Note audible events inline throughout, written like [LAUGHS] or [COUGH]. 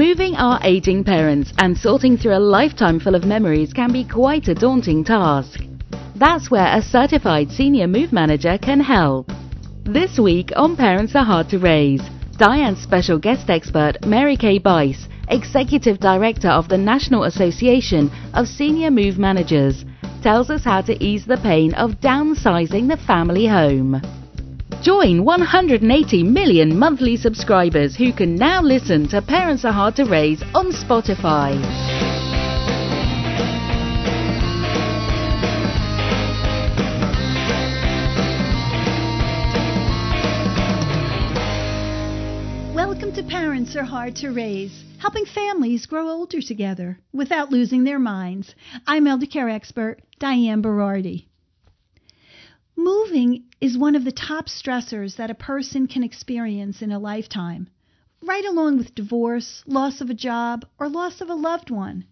Moving our aging parents and sorting through a lifetime full of memories can be quite a daunting task. That's where a certified senior move manager can help. This week on Parents Are Hard to Raise, Diane's special guest expert, Mary Kay Buysse, Executive Director of the National Association of Senior Move Managers, tells us how to ease the pain of downsizing the family home. Join 180 million monthly subscribers who can now listen to Parents Are Hard to Raise on Spotify. Welcome to Parents Are Hard to Raise, helping families grow older together without losing their minds. I'm elder care expert Diane Berardi. Moving is one of the top stressors that a person can experience in a lifetime, right along with divorce, loss of a job, or loss of a loved one.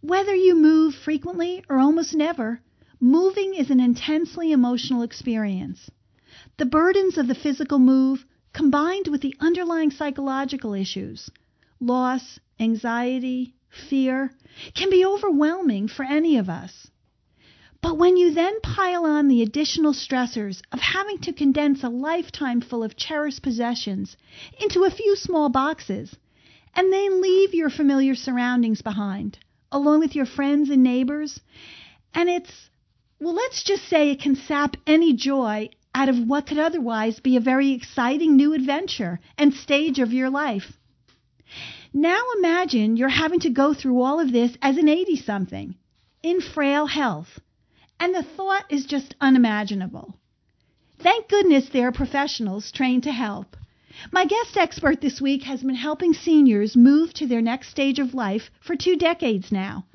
Whether you move frequently or almost never, moving is an intensely emotional experience. The burdens of the physical move, combined with the underlying psychological issues loss, anxiety, fear can be overwhelming for any of us. But when you then pile on the additional stressors of having to condense a lifetime full of cherished possessions into a few small boxes, and then leave your familiar surroundings behind, along with your friends and neighbors, and it's, well, let's just say it can sap any joy out of what could otherwise be a very exciting new adventure and stage of your life. Now imagine you're having to go through all of this as an 80 something in frail health and the thought is just unimaginable. Thank goodness there are professionals trained to help. My guest expert this week has been helping seniors move to their next stage of life for two decades now.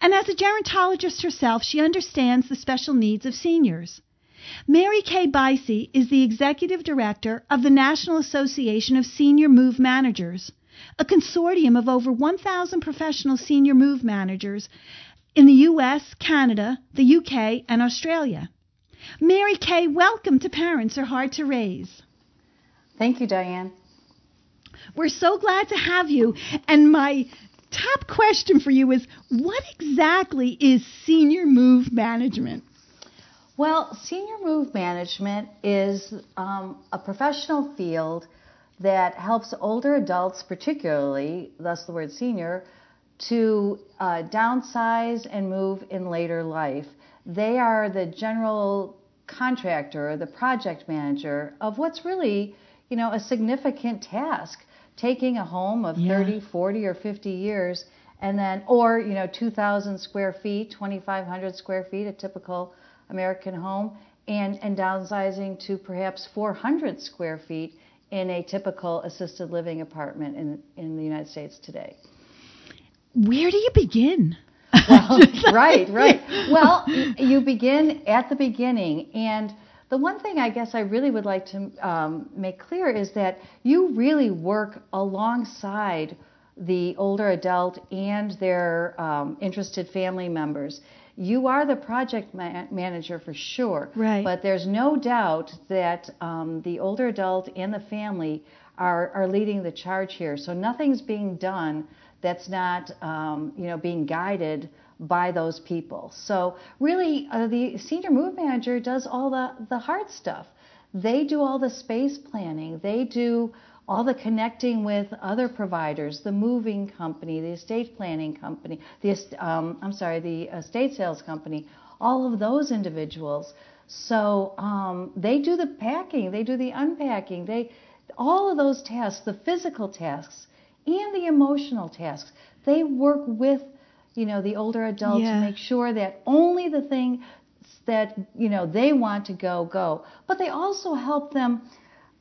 And as a gerontologist herself, she understands the special needs of seniors. Mary Kay Buysse is the executive director of the National Association of Senior Move Managers, a consortium of over 1,000 professional senior move managers in the US, Canada, the UK, and Australia. Mary Kay, welcome to Parents Are Hard to Raise. Thank you, Diane. We're so glad to have you. And my top question for you is what exactly is senior move management? Well, senior move management is um, a professional field that helps older adults, particularly, thus the word senior, to uh, downsize and move in later life. They are the general contractor, the project manager of what's really, you know, a significant task. Taking a home of yeah. 30, 40, or 50 years, and then, or, you know, 2,000 square feet, 2,500 square feet, a typical American home, and, and downsizing to perhaps 400 square feet in a typical assisted living apartment in, in the United States today where do you begin? [LAUGHS] Well, right, right. Well, you begin at the beginning. And the one thing I guess I really would like to um, make clear is that you really work alongside the older adult and their um, interested family members. You are the project ma- manager for sure, right. but there's no doubt that um, the older adult and the family are, are leading the charge here. So nothing's being done that's not um, you know being guided by those people. So really, uh, the senior move manager does all the the hard stuff. They do all the space planning. They do all the connecting with other providers, the moving company, the estate planning company, the um, I'm sorry, the estate sales company, all of those individuals. So um, they do the packing, they do the unpacking, they all of those tasks, the physical tasks and the emotional tasks. They work with, you know, the older adult yeah. to make sure that only the thing that you know they want to go go, but they also help them,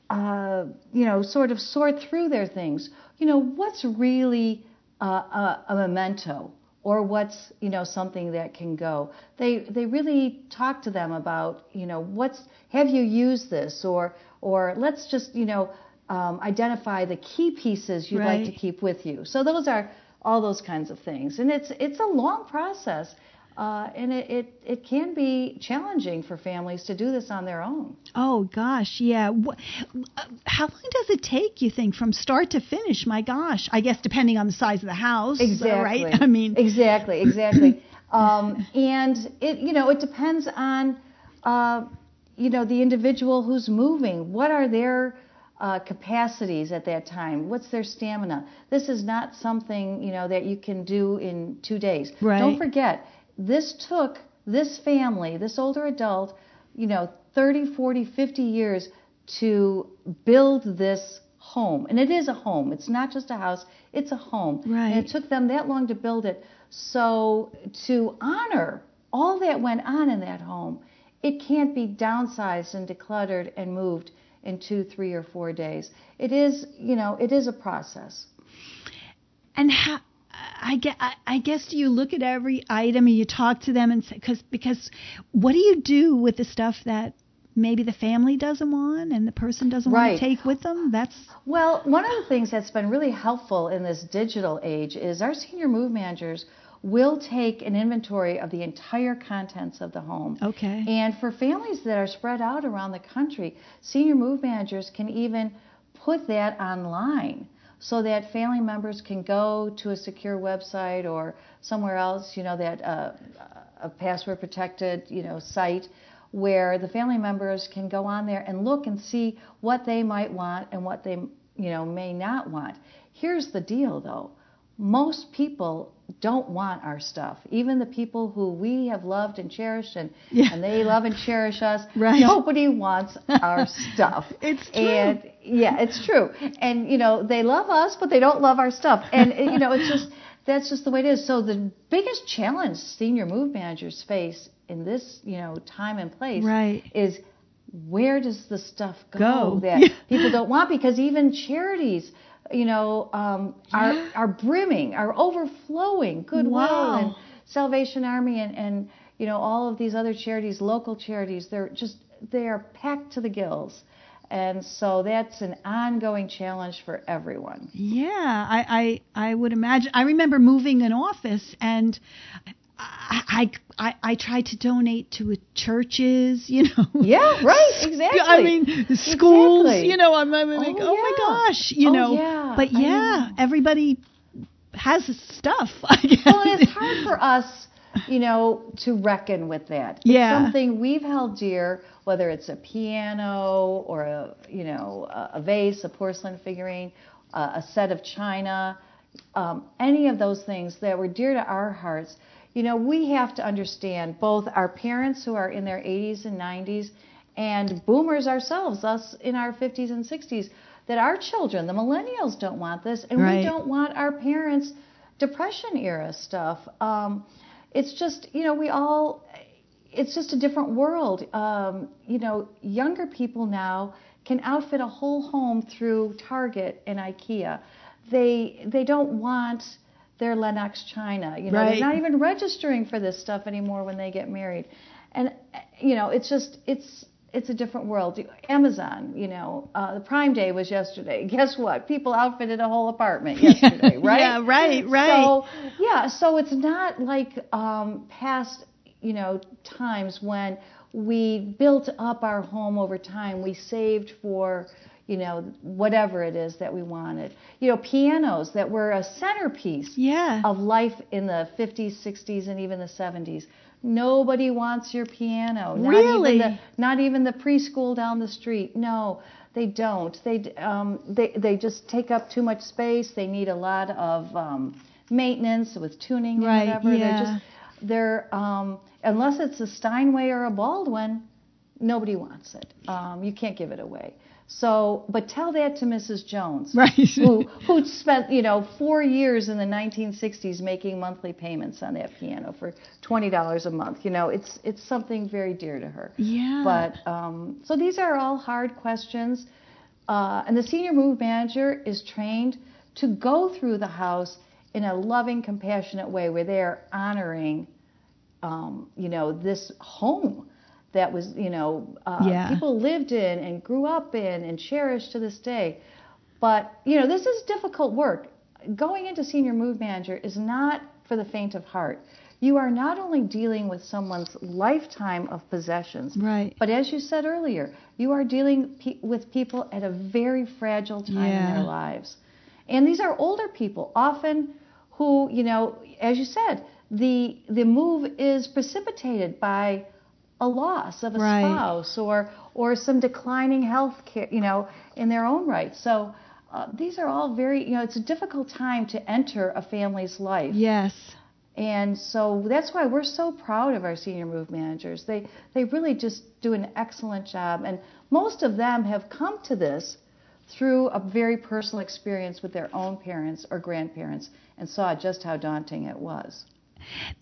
uh, you know, sort of sort through their things. You know, what's really uh, a, a memento or what's you know something that can go. They they really talk to them about you know what's have you used this or or let's just you know um, identify the key pieces you'd Right. like to keep with you. So those are all those kinds of things, and it's it's a long process. Uh, and it, it, it can be challenging for families to do this on their own. Oh gosh, yeah. Uh, How long does it take? You think from start to finish? My gosh, I guess depending on the size of the house, Exactly. right? [LAUGHS] I mean, exactly, exactly. um, and it, you know, it depends on, uh, you know, the individual who's moving. What are their uh, capacities at that time? What's their stamina? This is not something you know that you can do in two days. Right. Don't forget, this took this family, this older adult, you know, 30, 40, 50 years to build this home. And it is a home. It's not just a house, it's a home. Right. And it took them that long to build it. So to honor all that went on in that home, it can't be downsized and decluttered and moved in two, three, or four days. It is, you know, it is a process. and how? I guess, I guess do you look at every item and you talk to them and say, cause, because what do you do with the stuff that maybe the family doesn't want and the person doesn't want to take with them? That's Well, one of the things that's been really helpful in this digital age is our senior move managers will take an inventory of the entire contents of the home. okay. And for families that are spread out around the country, senior move managers can even put that online so that family members can go to a secure website or somewhere else, you know, that uh, a password protected, you know, site where the family members can go on there and look and see what they might want and what they, you know, may not want. Here's the deal though. Most people don't want our stuff. Even the people who we have loved and cherished and, Yeah. and they love and cherish us, [LAUGHS] Right. nobody wants our stuff. [LAUGHS] It's true. And yeah, it's true. And you know, they love us, but they don't love our stuff. And [LAUGHS] you know, it's just that's just the way it is. So the biggest challenge senior move managers face in this, you know, time and place Right. is where does the stuff go, Go. that Yeah. people don't want because even charities you know um, are Yeah. are brimming are overflowing goodwill Wow. and salvation army and and you know all of these other charities local charities they're just they are packed to the gills and so that's an ongoing challenge for everyone Yeah, I, I I would imagine. I remember moving an office, and I I I, tried to donate to churches. You know. yeah right [LAUGHS] exactly I mean, schools. Exactly. You know, I'm, I'm like, Oh, oh, my gosh. You Oh, know. yeah, But yeah, everybody has stuff. [LAUGHS] I guess. well, it's hard for us, you know, to reckon with that. It's Yeah. something we've held dear, whether it's a piano or a, you know, a, vase, a porcelain figurine, a set of china, um, any of those things that were dear to our hearts. You know, we have to understand both our parents who are in their 80s and 90s and boomers ourselves, us in our 50s and 60s, that our children, the millennials, don't want this, and Right. we don't want our parents' depression era stuff. Um, it's just, you know, we all, it's just a different world. Um, you know, younger people now can outfit a whole home through Target and IKEA. They they don't want their Lenox china. You know, Right. they're not even registering for this stuff anymore when they get married. And you know, it's just it's it's a different world. Amazon, you know, uh, the Prime Day was yesterday. [LAUGHS] Guess what? People outfitted a whole apartment yesterday, [LAUGHS] right? Yeah, right, right. So yeah, so it's not like um, past, you know, times when we built up our home over time. We saved for, you know, whatever it is that we wanted. You know, pianos that were a centerpiece yeah. of life in the 50s, 60s, and even the 70s. Nobody wants your piano. Not Really? Even the, not even the preschool down the street. No, they don't. They um, they they just take up too much space. They need a lot of um, maintenance with tuning Right, and whatever. yeah. They're just they're um, unless it's a Steinway or a Baldwin, nobody wants it. Um, you can't give it away. So, but tell that to Mrs. Jones, Right. who who spent you know four years in the 1960s making monthly payments on that piano for twenty dollars a month. You know, it's it's something very dear to her. Yeah. But um, so these are all hard questions, uh, and the senior move manager is trained to go through the house in a loving, compassionate way where they're honoring, um, you know, this home that was, you know, uh, Yeah. people lived in and grew up in and cherished to this day. But, you know, this is difficult work. Going into senior move manager is not for the faint of heart. You are not only dealing with someone's lifetime of possessions, Right. but as you said earlier, you are dealing pe- with people at a very fragile time in their lives. And these are older people, often who, you know, as you said, the the move is precipitated by a loss of a Right. spouse or or some declining health care, you know, in their own right. So uh, these are all very, you know, it's a difficult time to enter a family's life. Yes. And so that's why we're so proud of our senior move managers. They they really just do an excellent job and most of them have come to this through a very personal experience with their own parents or grandparents and saw just how daunting it was.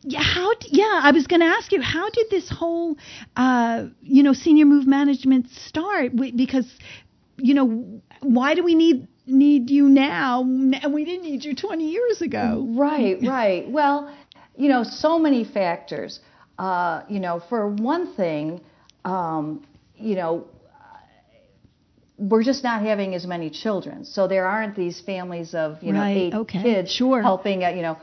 Yeah, how? Yeah, I was going to ask you, how did this whole, uh, you know, senior move management start? We, because, you know, why do we need need you now? And we didn't need you 20 years ago. Right, right. Well, you know, so many factors. Uh, you know, for one thing, um, you know, we're just not having as many children, so there aren't these families of you know Right, eight okay, kids sure. helping. uh, You know,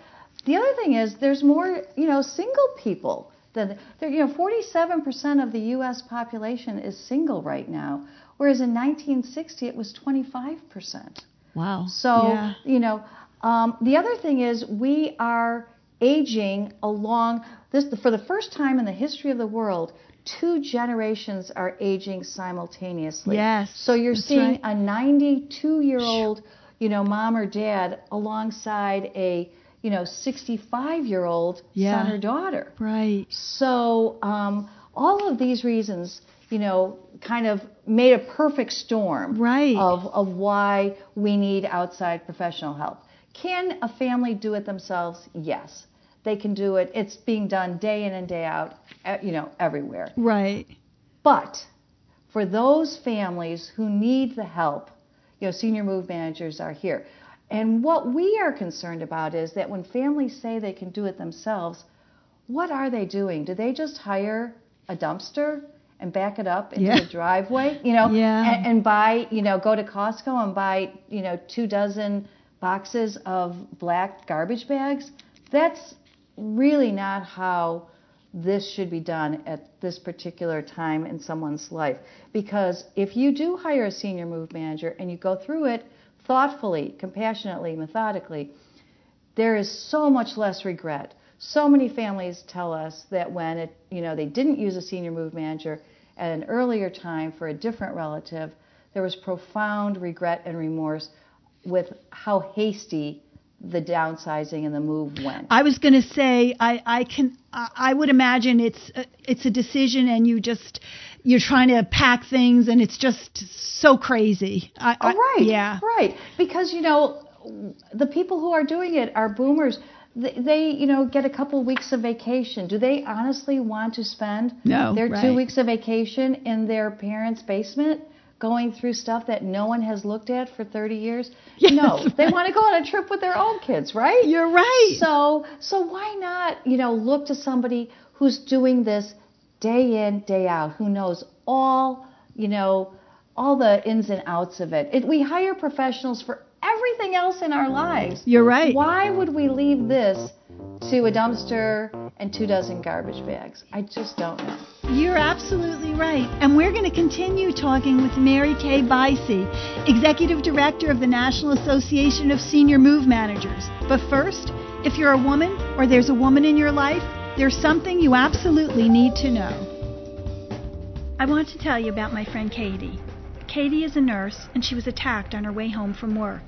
the other thing is there's more you know single people. Than, there, you know, 47% of the U.S. population is single right now, whereas in 1960 it was 25%. Wow. So, yeah. you know, um, the other thing is we are aging along this for the first time in the history of the world. Two generations are aging simultaneously. Yes, So you're seeing right. a 92 year old, you know, mom or dad alongside a, you know, 65 year old Yeah. son or daughter. Right. So um, all of these reasons, you know, kind of made a perfect storm Right. of, of why we need outside professional help. Can a family do it themselves? Yes. They can do it. It's being done day in and day out, you know, everywhere. Right. But for those families who need the help, you know, senior move managers are here. And what we are concerned about is that when families say they can do it themselves, what are they doing? Do they just hire a dumpster and back it up into Yeah. the driveway? You know, Yeah. and, and buy, you know, go to Costco and buy, you know, two dozen boxes of black garbage bags? That's really not how this should be done at this particular time in someone's life. Because if you do hire a senior move manager and you go through it thoughtfully, compassionately, methodically, there is so much less regret. So many families tell us that when it, you know, they didn't use a senior move manager at an earlier time for a different relative, there was profound regret and remorse with how hasty the downsizing and the move went. I was going to say I I can I would imagine it's a, it's a decision and you just you're trying to pack things and it's just so crazy. I, I, Oh, right. Yeah. Right. Because, you know, the people who are doing it are boomers. They, they, you know, get a couple weeks of vacation. Do they honestly want to spend No, their right. two weeks of vacation in their parents' basement going through stuff that no one has looked at for 30 years? [LAUGHS] Yes, no. They want to go on a trip with their own kids, right? You're right. So, so why not, you know, look to somebody who's doing this day in, day out, who knows all, you know, all the ins and outs of it. it we hire professionals for everything else in our lives. You're right. Why would we leave this to a dumpster and two dozen garbage bags? I just don't know. You're absolutely right. And we're going to continue talking with Mary Kay Buysse, Executive Director of the National Association of Senior Move Managers. But first, if you're a woman or there's a woman in your life, there's something you absolutely need to know. I want to tell you about my friend Katie. Katie is a nurse and she was attacked on her way home from work.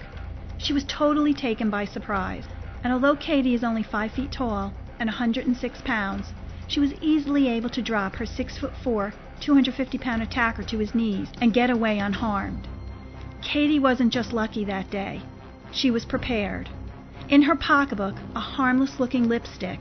She was totally taken by surprise, and although Katie is only 5 feet tall and 106 pounds, she was easily able to drop her 6 foot 4, 250 pound attacker to his knees and get away unharmed. Katie wasn't just lucky that day, she was prepared. In her pocketbook, a harmless looking lipstick,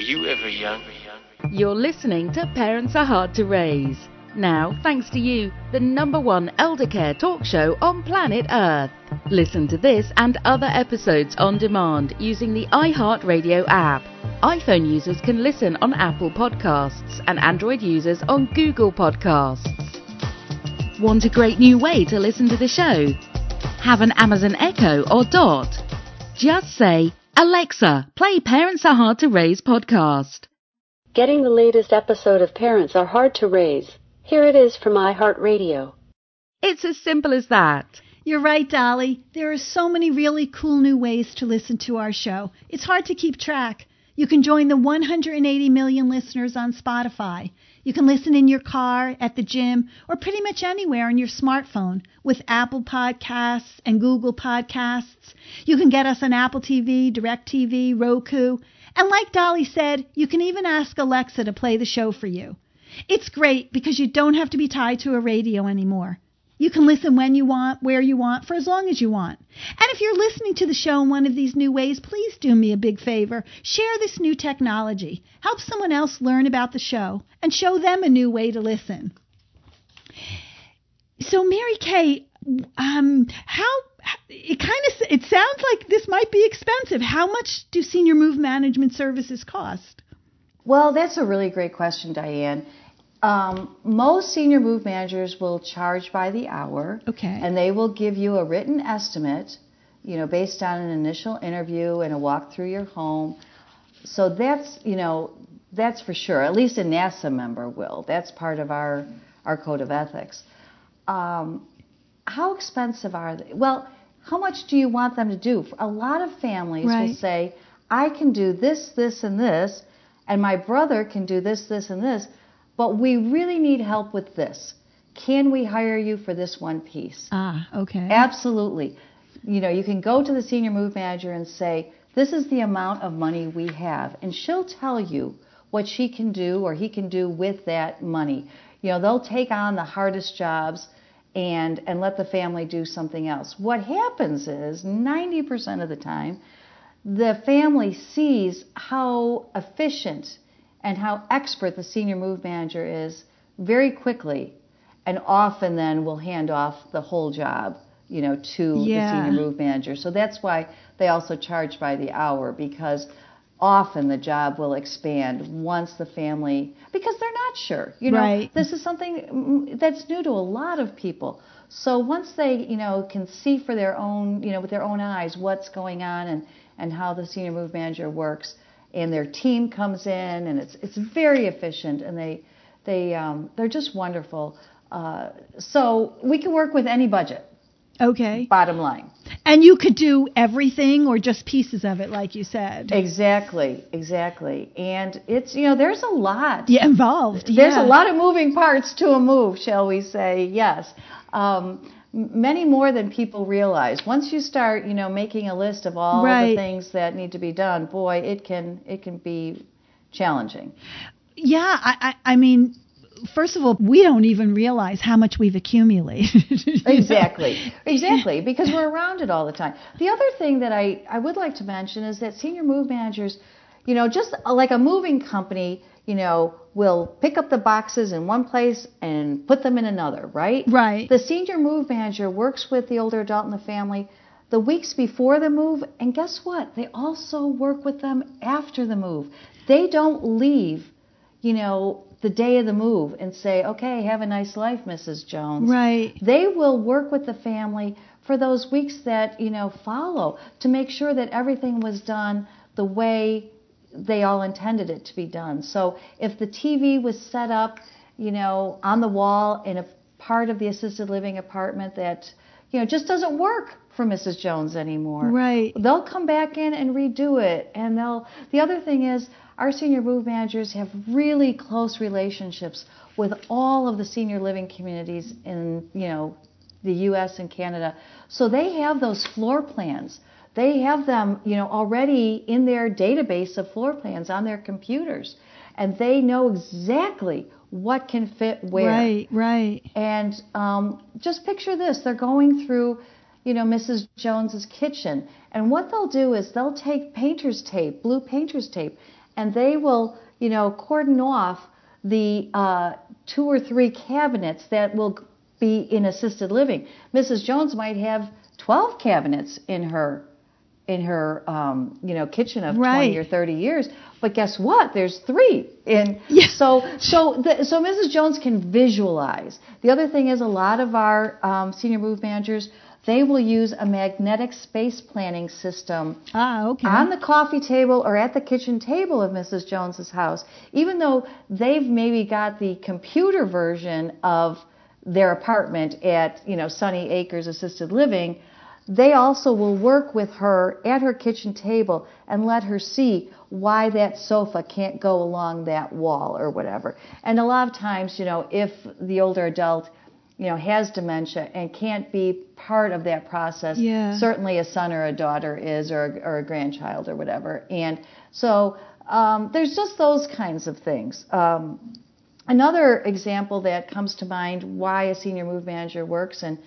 Were you ever young? You're listening to Parents Are Hard to Raise. Now, thanks to you, the number one elder care talk show on planet Earth. Listen to this and other episodes on demand using the iHeartRadio app. iPhone users can listen on Apple Podcasts and Android users on Google Podcasts. Want a great new way to listen to the show? Have an Amazon Echo or Dot? Just say, Alexa, play Parents Are Hard to Raise podcast. Getting the latest episode of Parents Are Hard to Raise. Here it is from iHeartRadio. It's as simple as that. You're right, Dolly. There are so many really cool new ways to listen to our show. It's hard to keep track. You can join the 180 million listeners on Spotify. You can listen in your car, at the gym, or pretty much anywhere on your smartphone with Apple Podcasts and Google Podcasts. You can get us on Apple TV, DirecTV, Roku. And like Dolly said, you can even ask Alexa to play the show for you. It's great because you don't have to be tied to a radio anymore. You can listen when you want, where you want, for as long as you want. And if you're listening to the show in one of these new ways, please do me a big favor. Share this new technology. Help someone else learn about the show and show them a new way to listen. So, Mary Kay, um, how it kind of it sounds like this might be expensive. How much do senior move management services cost? Well, that's a really great question, Diane. Um, most senior move managers will charge by the hour. Okay. And they will give you a written estimate, you know, based on an initial interview and a walk through your home. So that's, you know, that's for sure. At least a NASA member will. That's part of our our code of ethics. Um, how expensive are they? Well, how much do you want them to do? A lot of families Right. will say, I can do this, this, and this, and my brother can do this, this, and this, but we really need help with this. Can we hire you for this one piece? Ah, okay. Absolutely. You know, you can go to the senior move manager and say, This is the amount of money we have. And she'll tell you what she can do or he can do with that money. You know, they'll take on the hardest jobs and, and let the family do something else. What happens is 90% of the time, the family sees how efficient and how expert the senior move manager is very quickly and often then will hand off the whole job you know to Yeah. the senior move manager so that's why they also charge by the hour because often the job will expand once the family because they're not sure you know Right. this is something mm, that's new to a lot of people so once they you know can see for their own you know with their own eyes what's going on and and how the senior move manager works and their team comes in and it's it's very efficient and they they um, they're just wonderful uh, so we can work with any budget Okay. bottom line And you could do everything or just pieces of it, like you said. Exactly, exactly. And it's, you know, there's a lot. Yeah, involved. There's yeah. a lot of moving parts to a move, shall we say? Yes. Um, many more than people realize. Once you start, you know, making a list of all Right. the things that need to be done, boy, it can it can be challenging. Yeah, I, I, I mean, first of all, we don't even realize how much we've accumulated. [LAUGHS] know? Exactly, exactly, [LAUGHS] because we're around it all the time. The other thing that I, I would like to mention is that senior move managers, you know, just like a moving company, you know, will pick up the boxes in one place and put them in another, right? Right. The senior move manager works with the older adult in the family the weeks before the move, and guess what? They also work with them after the move. They don't leave, you know, the day of the move and say, okay, have a nice life, Mrs. Jones. Right. They will work with the family for those weeks that, you know, follow to make sure that everything was done the way they all intended it to be done. So if the TV was set up, you know, on the wall in a part of the assisted living apartment that, you know, just doesn't work for Mrs. Jones anymore. Right. They'll come back in and redo it. And they'll, the other thing is, our senior move managers have really close relationships with all of the senior living communities in, you know, the US and Canada. So they have those floor plans. They have them, you know, already in their database of floor plans on their computers. And they know exactly what can fit where. Right, right. And um, just picture this: they're going through, you know, Mrs. Jones's kitchen, and what they'll do is they'll take painter's tape, blue painter's tape, and they will, you know, cordon off the uh, two or three cabinets that will be in assisted living. Mrs. Jones might have 12 cabinets in her in her um, you know kitchen of Right. 20 or 30 years but guess what there's three and [LAUGHS] Yeah. so so the, so Mrs. Jones can visualize the other thing is a lot of our um, senior move managers they will use a magnetic space planning system Ah, okay. on the coffee table or at the kitchen table of Mrs. Jones's house, even though they've maybe got the computer version of their apartment at, you know, Sunny Acres Assisted Living, they also will work with her at her kitchen table and let her see why that sofa can't go along that wall or whatever. And a lot of times, you know, if the older adult you know, has dementia and can't be part of that process. Yeah. Certainly, a son or a daughter is, or or a grandchild or whatever. And so um, there's just those kinds of things. Um, another example that comes to mind why a senior move manager works, and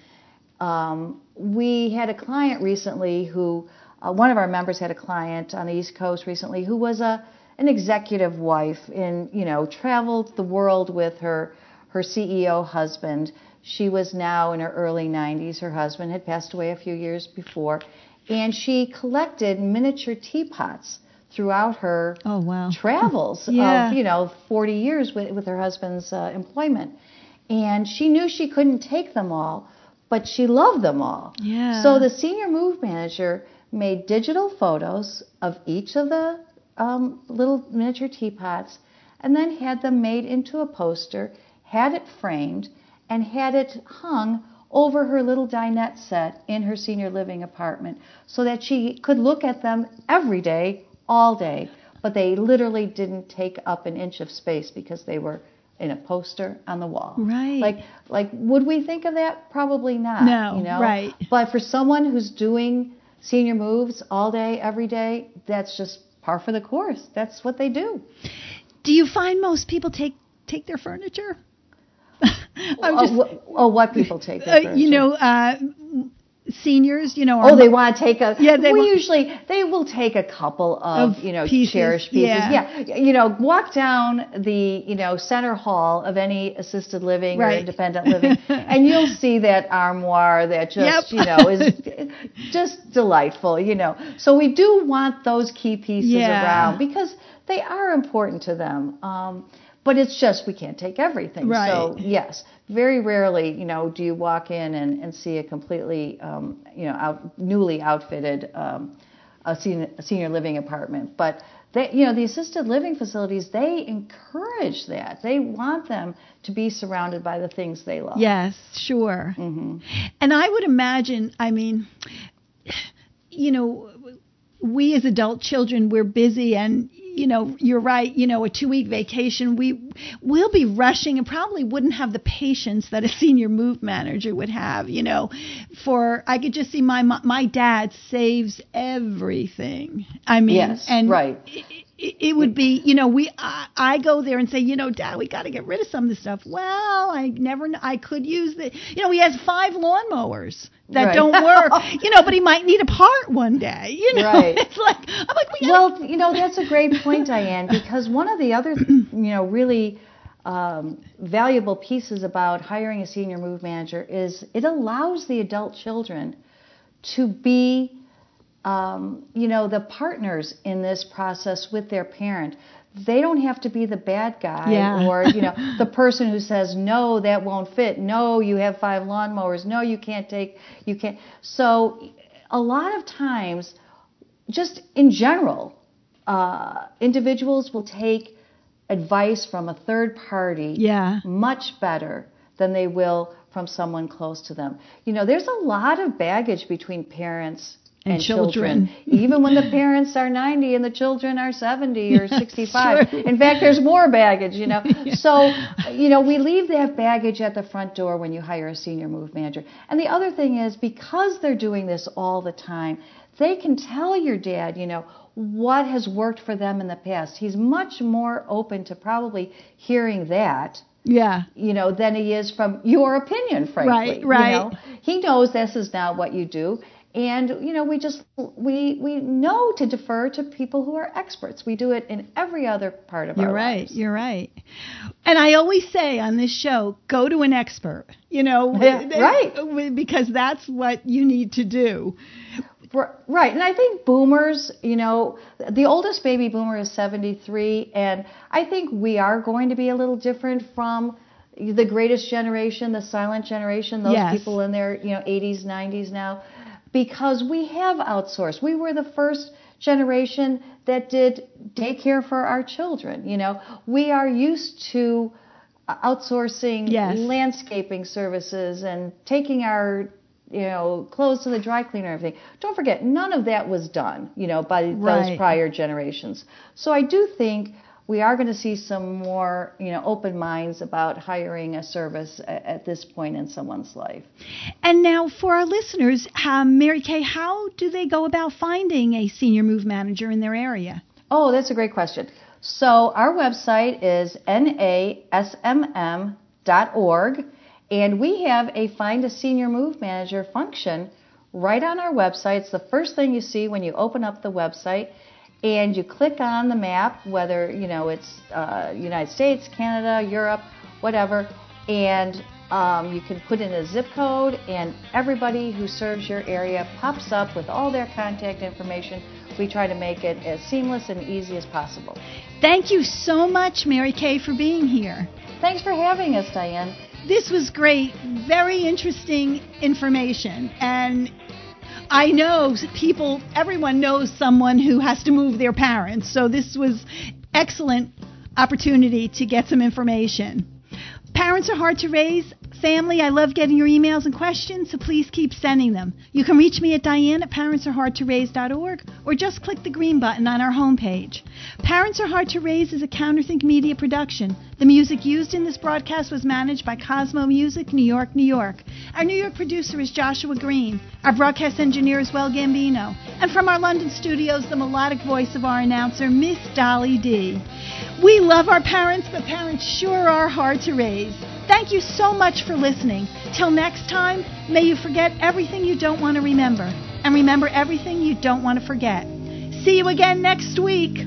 um, we had a client recently who, uh, one of our members had a client on the East Coast recently who was a an executive wife and you know traveled the world with her her CEO husband. She was now in her early 90s. Her husband had passed away a few years before, and she collected miniature teapots throughout her oh, wow. [LAUGHS] travels Yeah. of you know 40 years with, with her husband's uh, employment and she knew she couldn't take them all but she loved them all Yeah. so the senior move manager made digital photos of each of the um, little miniature teapots and then had them made into a poster had it framed and had it hung over her little dinette set in her senior living apartment so that she could look at them every day, all day. But they literally didn't take up an inch of space because they were in a poster on the wall. Right. Like, like, would we think of that? Probably not. No, You know. right. But for someone who's doing senior moves all day, every day, that's just par for the course. That's what they do. Do you find most people take take their furniture? [LAUGHS] I'm oh, just, wh- oh, what people take? their [LAUGHS] uh, you know, uh, seniors. You know, are Oh, they want to take a. Yeah, they we want- usually they will take a couple of, Of you know pieces, cherished pieces. yeah. you know, walk down the you know center hall of any assisted living or independent living, [LAUGHS] and you'll see that armoire that just Yep. you know is [LAUGHS] just delightful. You know, so we do want those key pieces Yeah. around because they are important to them. Um, but it's just we can't take everything. Right. So yes, very rarely, you know, do you walk in and, and see a completely, um, you know, out, newly outfitted um, a, senior, a senior living apartment. But they, you know, the assisted living facilities, they encourage that. They want them to be surrounded by the things they love. Yes, sure. hmm And I would imagine, I mean, you know, we as adult children, we're busy and you know, you're right, you know, a two week vacation, we will be rushing and probably wouldn't have the patience that a senior move manager would have, you know, for I could just see my my dad saves everything. I mean, yes, and right. It, would be, you know, we I, I go there and say, you know, Dad, we got to get rid of some of this stuff. Well, I never, I could use the, you know, he has five lawnmowers that Right. don't work, [LAUGHS] you know, but he might need a part one day, you know. [LAUGHS] Right. It's like I'm like, we Well, you know, that's a great point, Diane, because one of the other, [CLEARS THROAT] you know, really um, valuable pieces about hiring a senior move manager is it allows the adult children to be, um, you know, the partners in this process with their parent. They don't have to be the bad guy Yeah. or, you know, [LAUGHS] the person who says, no, that won't fit. No, you have five lawnmowers. No, you can't take, you can't. So a lot of times, just in general, uh, individuals will take advice from a third party Yeah. much better than they will from someone close to them. You know, there's a lot of baggage between parents And and, children. Even when the parents are 90 and the children are 70 or That's 65. true. In fact, there's more baggage, you know. [LAUGHS] So, you know, we leave that baggage at the front door when you hire a senior move manager. And the other thing is because they're doing this all the time, they can tell your dad, you know, what has worked for them in the past. He's much more open to probably hearing that Yeah. you know, than he is from your opinion, frankly. Right, right. You know? He knows this is not what you do. And, you know, we just, we, we know to defer to people who are experts. We do it in every other part of You're our right. lives. You're right. And I always say on this show, go to an expert. You know, [LAUGHS] Yeah, they- right. Because that's what you need to do. Right. And I think boomers, you know, the oldest baby boomer is 73. And I think we are going to be a little different from the greatest generation, the silent generation, those Yes. people in their, you know, 80s, 90s now, because we have outsourced. We were the first generation that did daycare for our children. You know, we are used to uh, outsourcing Yes. landscaping services and taking our you know clothes to the dry cleaner and everything don't forget none of that was done you know by Right. those prior generations so i do think we are going to see some more you know open minds about hiring a service at this point in someone's life And now for our listeners, um, Mary Kay, how do they go about finding a senior move manager in their area? Oh, that's a great question. So our website is nasmm.org, and we have a Find a Senior Move Manager function right on our website. It's the first thing you see when you open up the website, and you click on the map, whether you know it's uh, United States, Canada, Europe, whatever, and um, you can put in a zip code, and everybody who serves your area pops up with all their contact information. We try to make it as seamless and easy as possible. Thank you so much, Mary Kay, for being here. Thanks for having us, Diane. This was great, very interesting information. And I know people, everyone knows someone who has to move their parents. So this was excellent opportunity to get some information. Parents are hard to raise. Family, I love getting your emails and questions, so please keep sending them. You can reach me at diane at parentsareHardToRaise.org or just click the green button on our homepage. Parents Are Hard to Raise is a Counterthink Media production. The music used in this broadcast was managed by Cosmo Music, New York, New York. Our New York producer is Joshua Green. Our broadcast engineer is Well Gambino. And from our London studios, the melodic voice of our announcer, Miss Dolly D. We love our parents, but parents sure are hard to raise. Thank you so much for listening. Till next time, may you forget everything you don't want to remember and remember everything you don't want to forget. See you again next week.